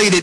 brain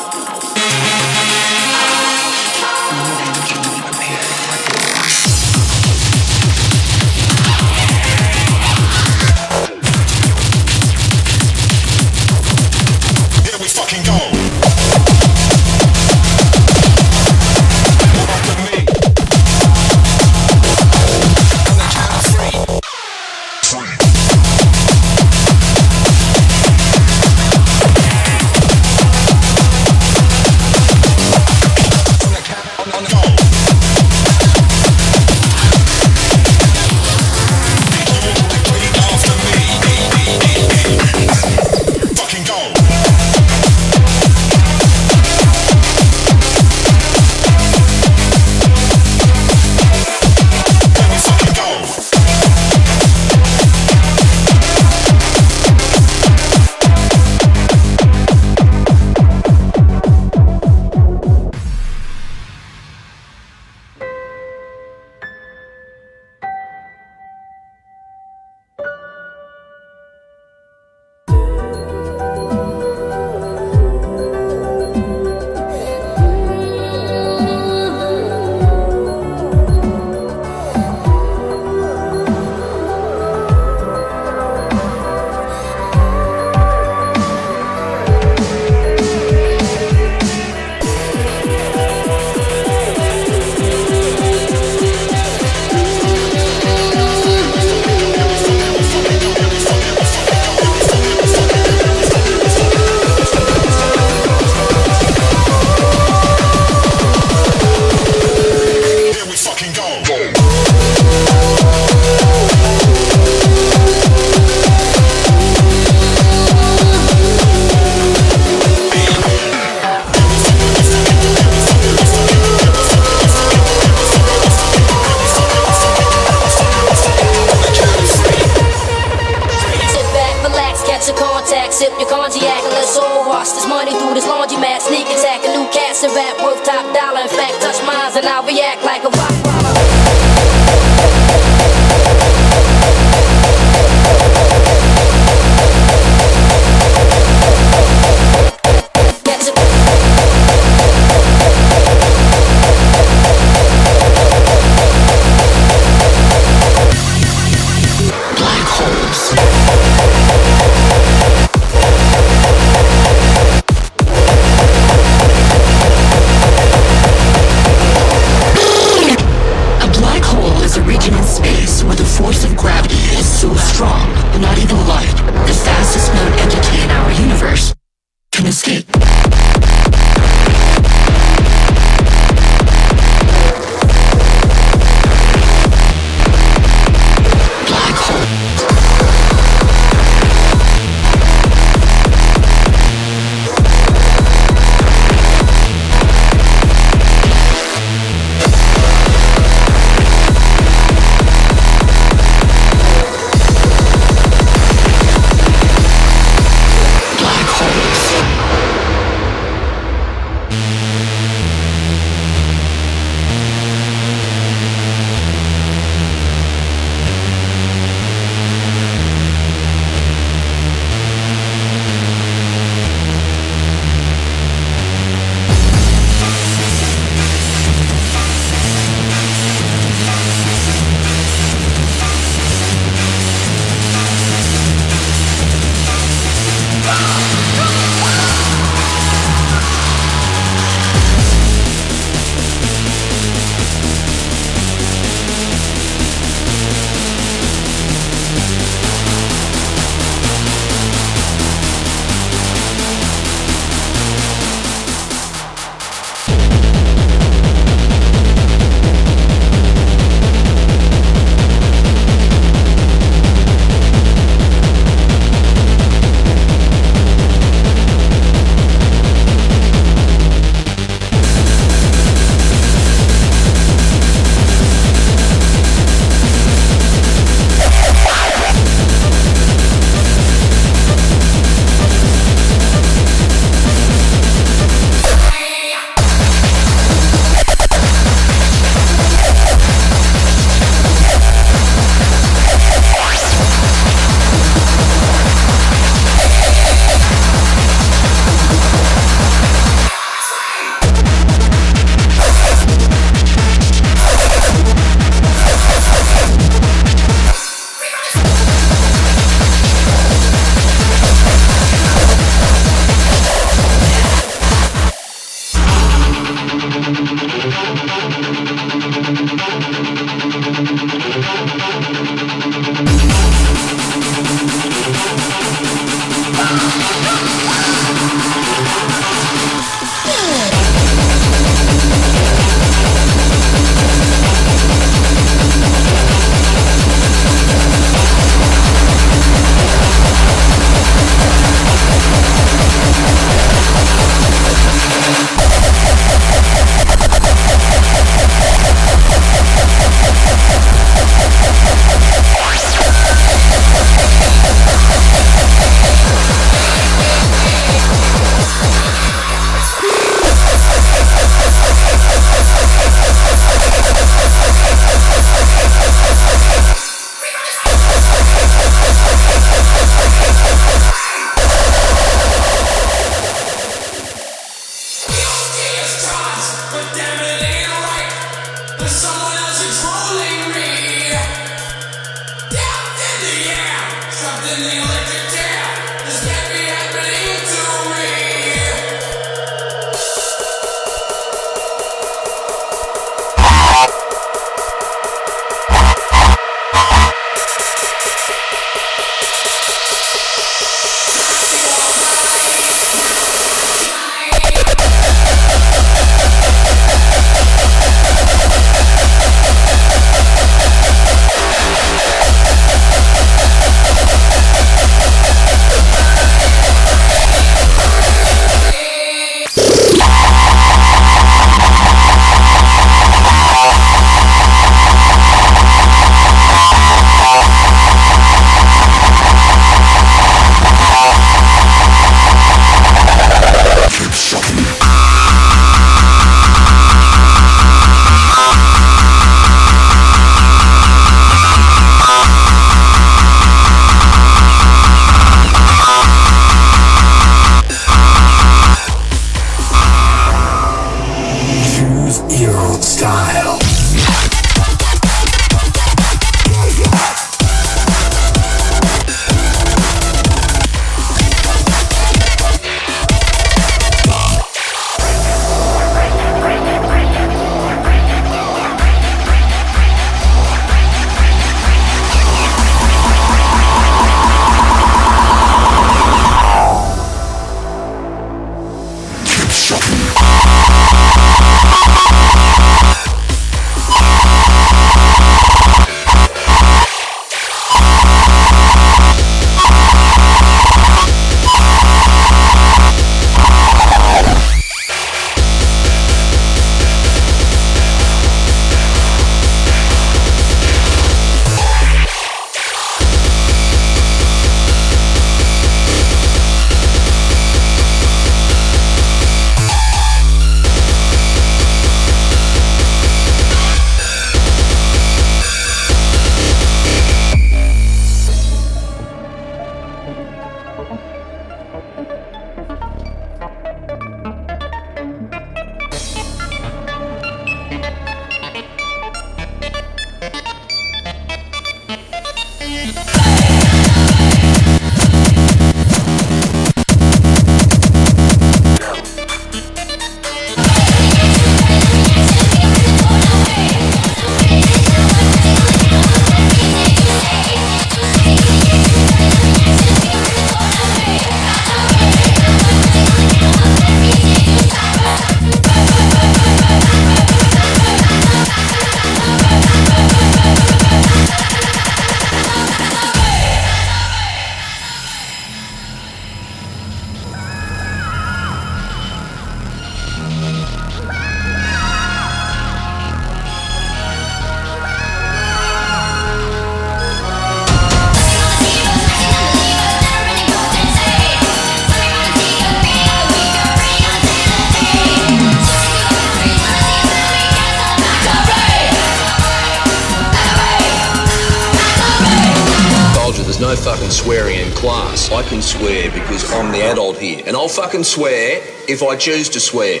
Fucking swear if I choose to swear.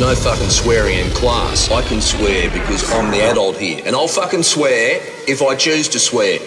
No fucking swearing in class. I can swear I'm the adult here. And I'll fucking swear if I choose to swear.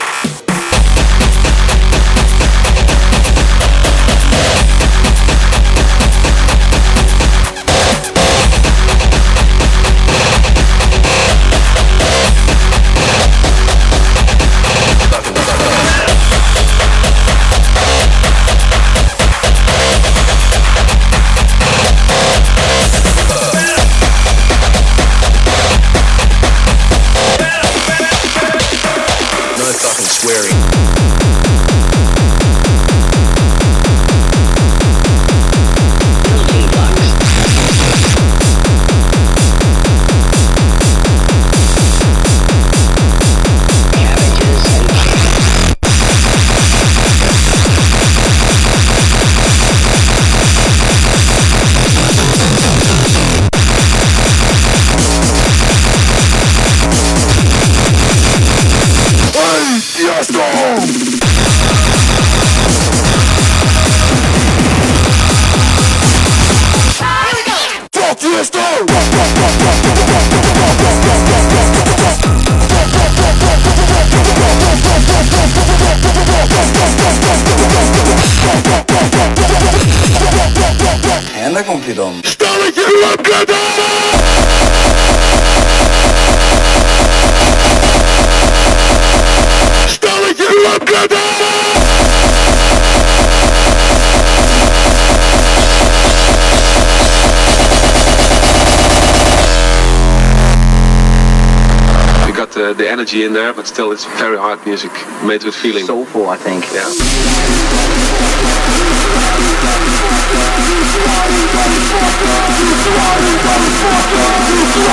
Energy in there, but still it's very hard music, made with feeling. Soulful, I think. Yeah.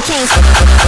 the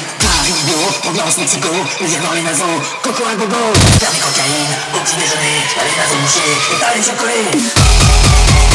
Mexico, musique dans les naseaux, coco à gogo, faire des cocaïnes, au petit déjeuner, les naseaux mouchés, et t'as les chocolats.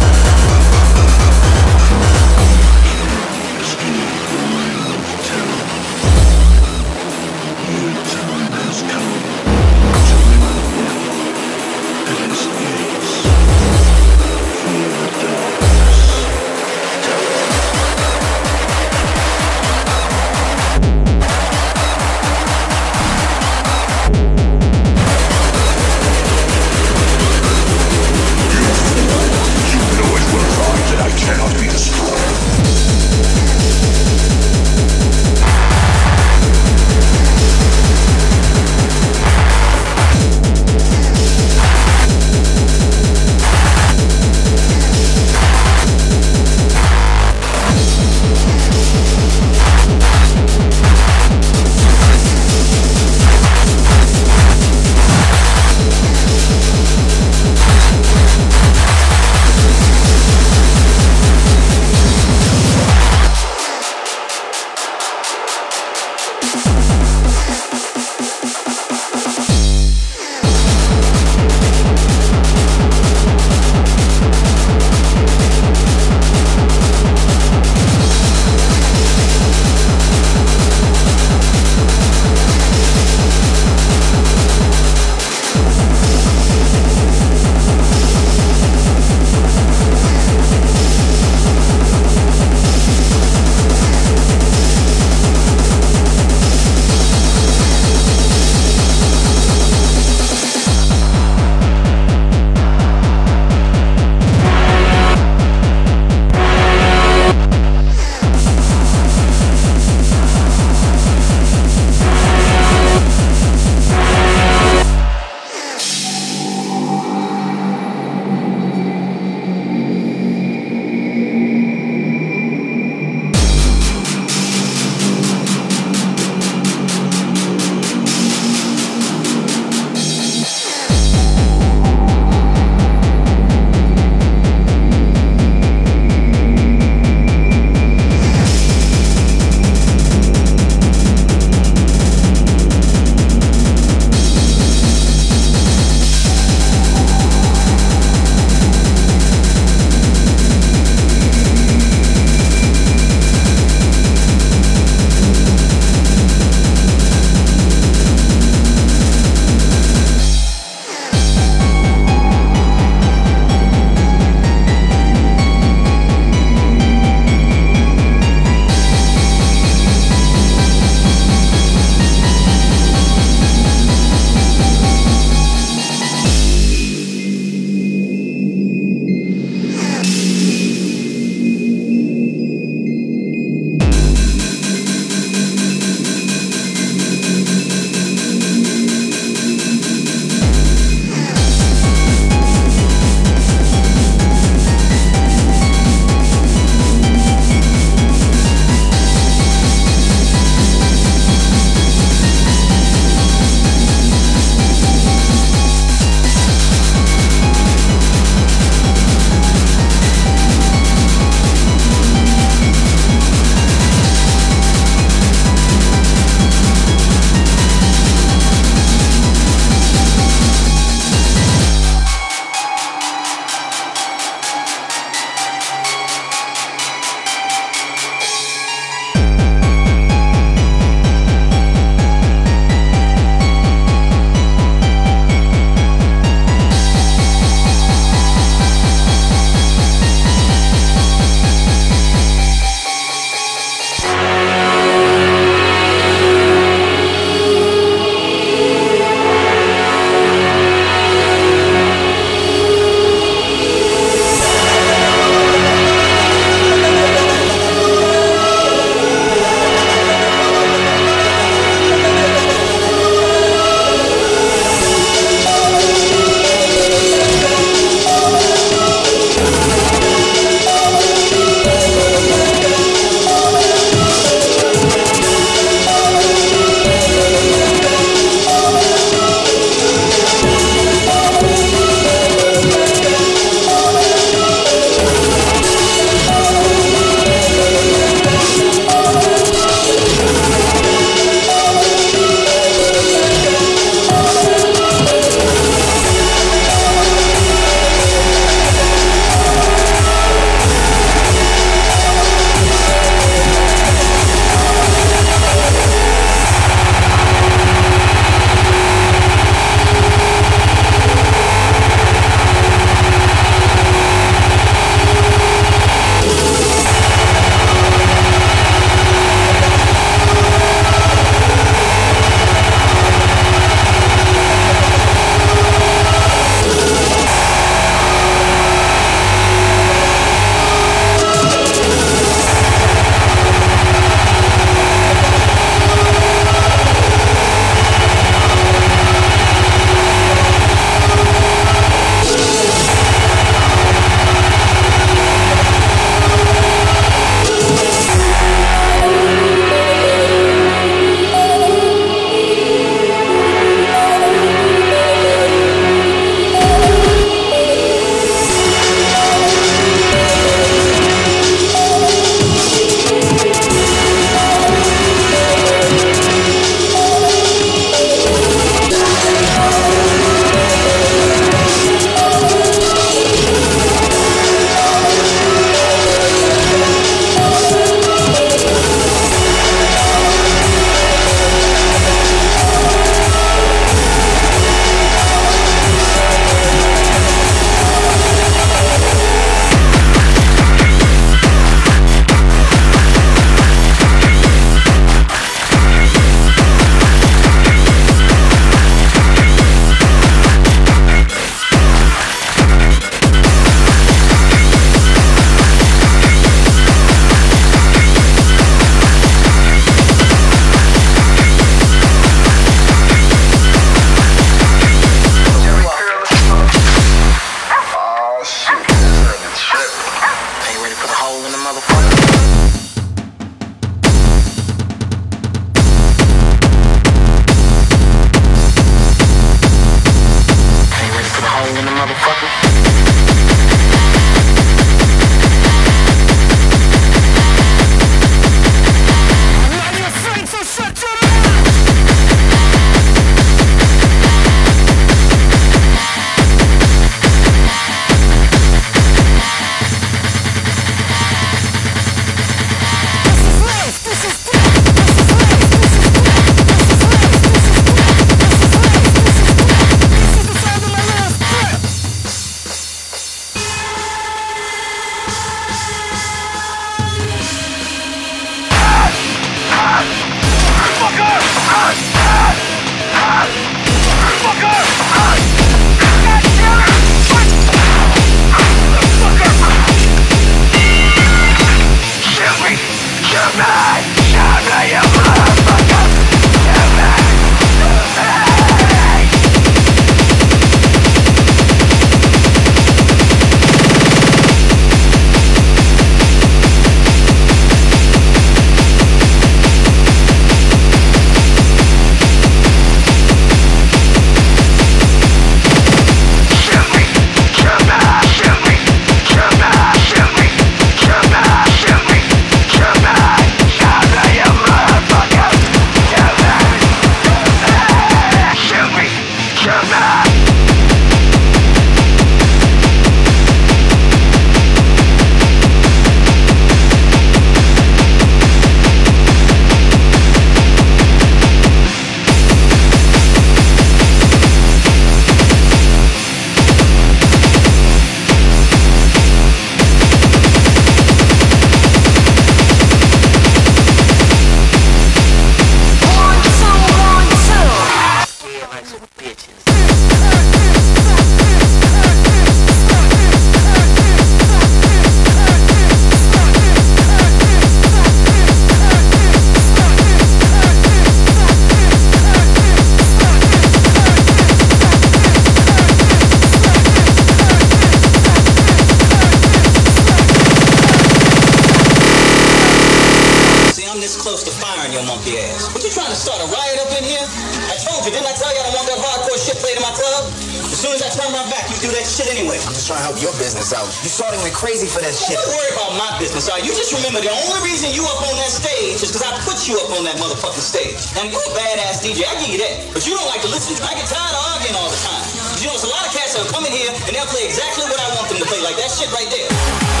I'm this close to firing your monkey ass. What you trying to start a riot up in here? I told you, didn't I tell you I don't want that hardcore shit played in my club? As soon as I turn my back, you do that shit anyway. I'm just trying to help your business out. You starting me crazy for that shit. Don't worry about my business, all right? You just remember the only reason you up on that stage is because I put you up on that motherfucking stage. And you're a badass DJ, I give you that. But you don't like to listen. I get tired of arguing all the time. You know, there's a lot of cats that'll come in here and they'll play exactly what I want them to play, like that shit right there.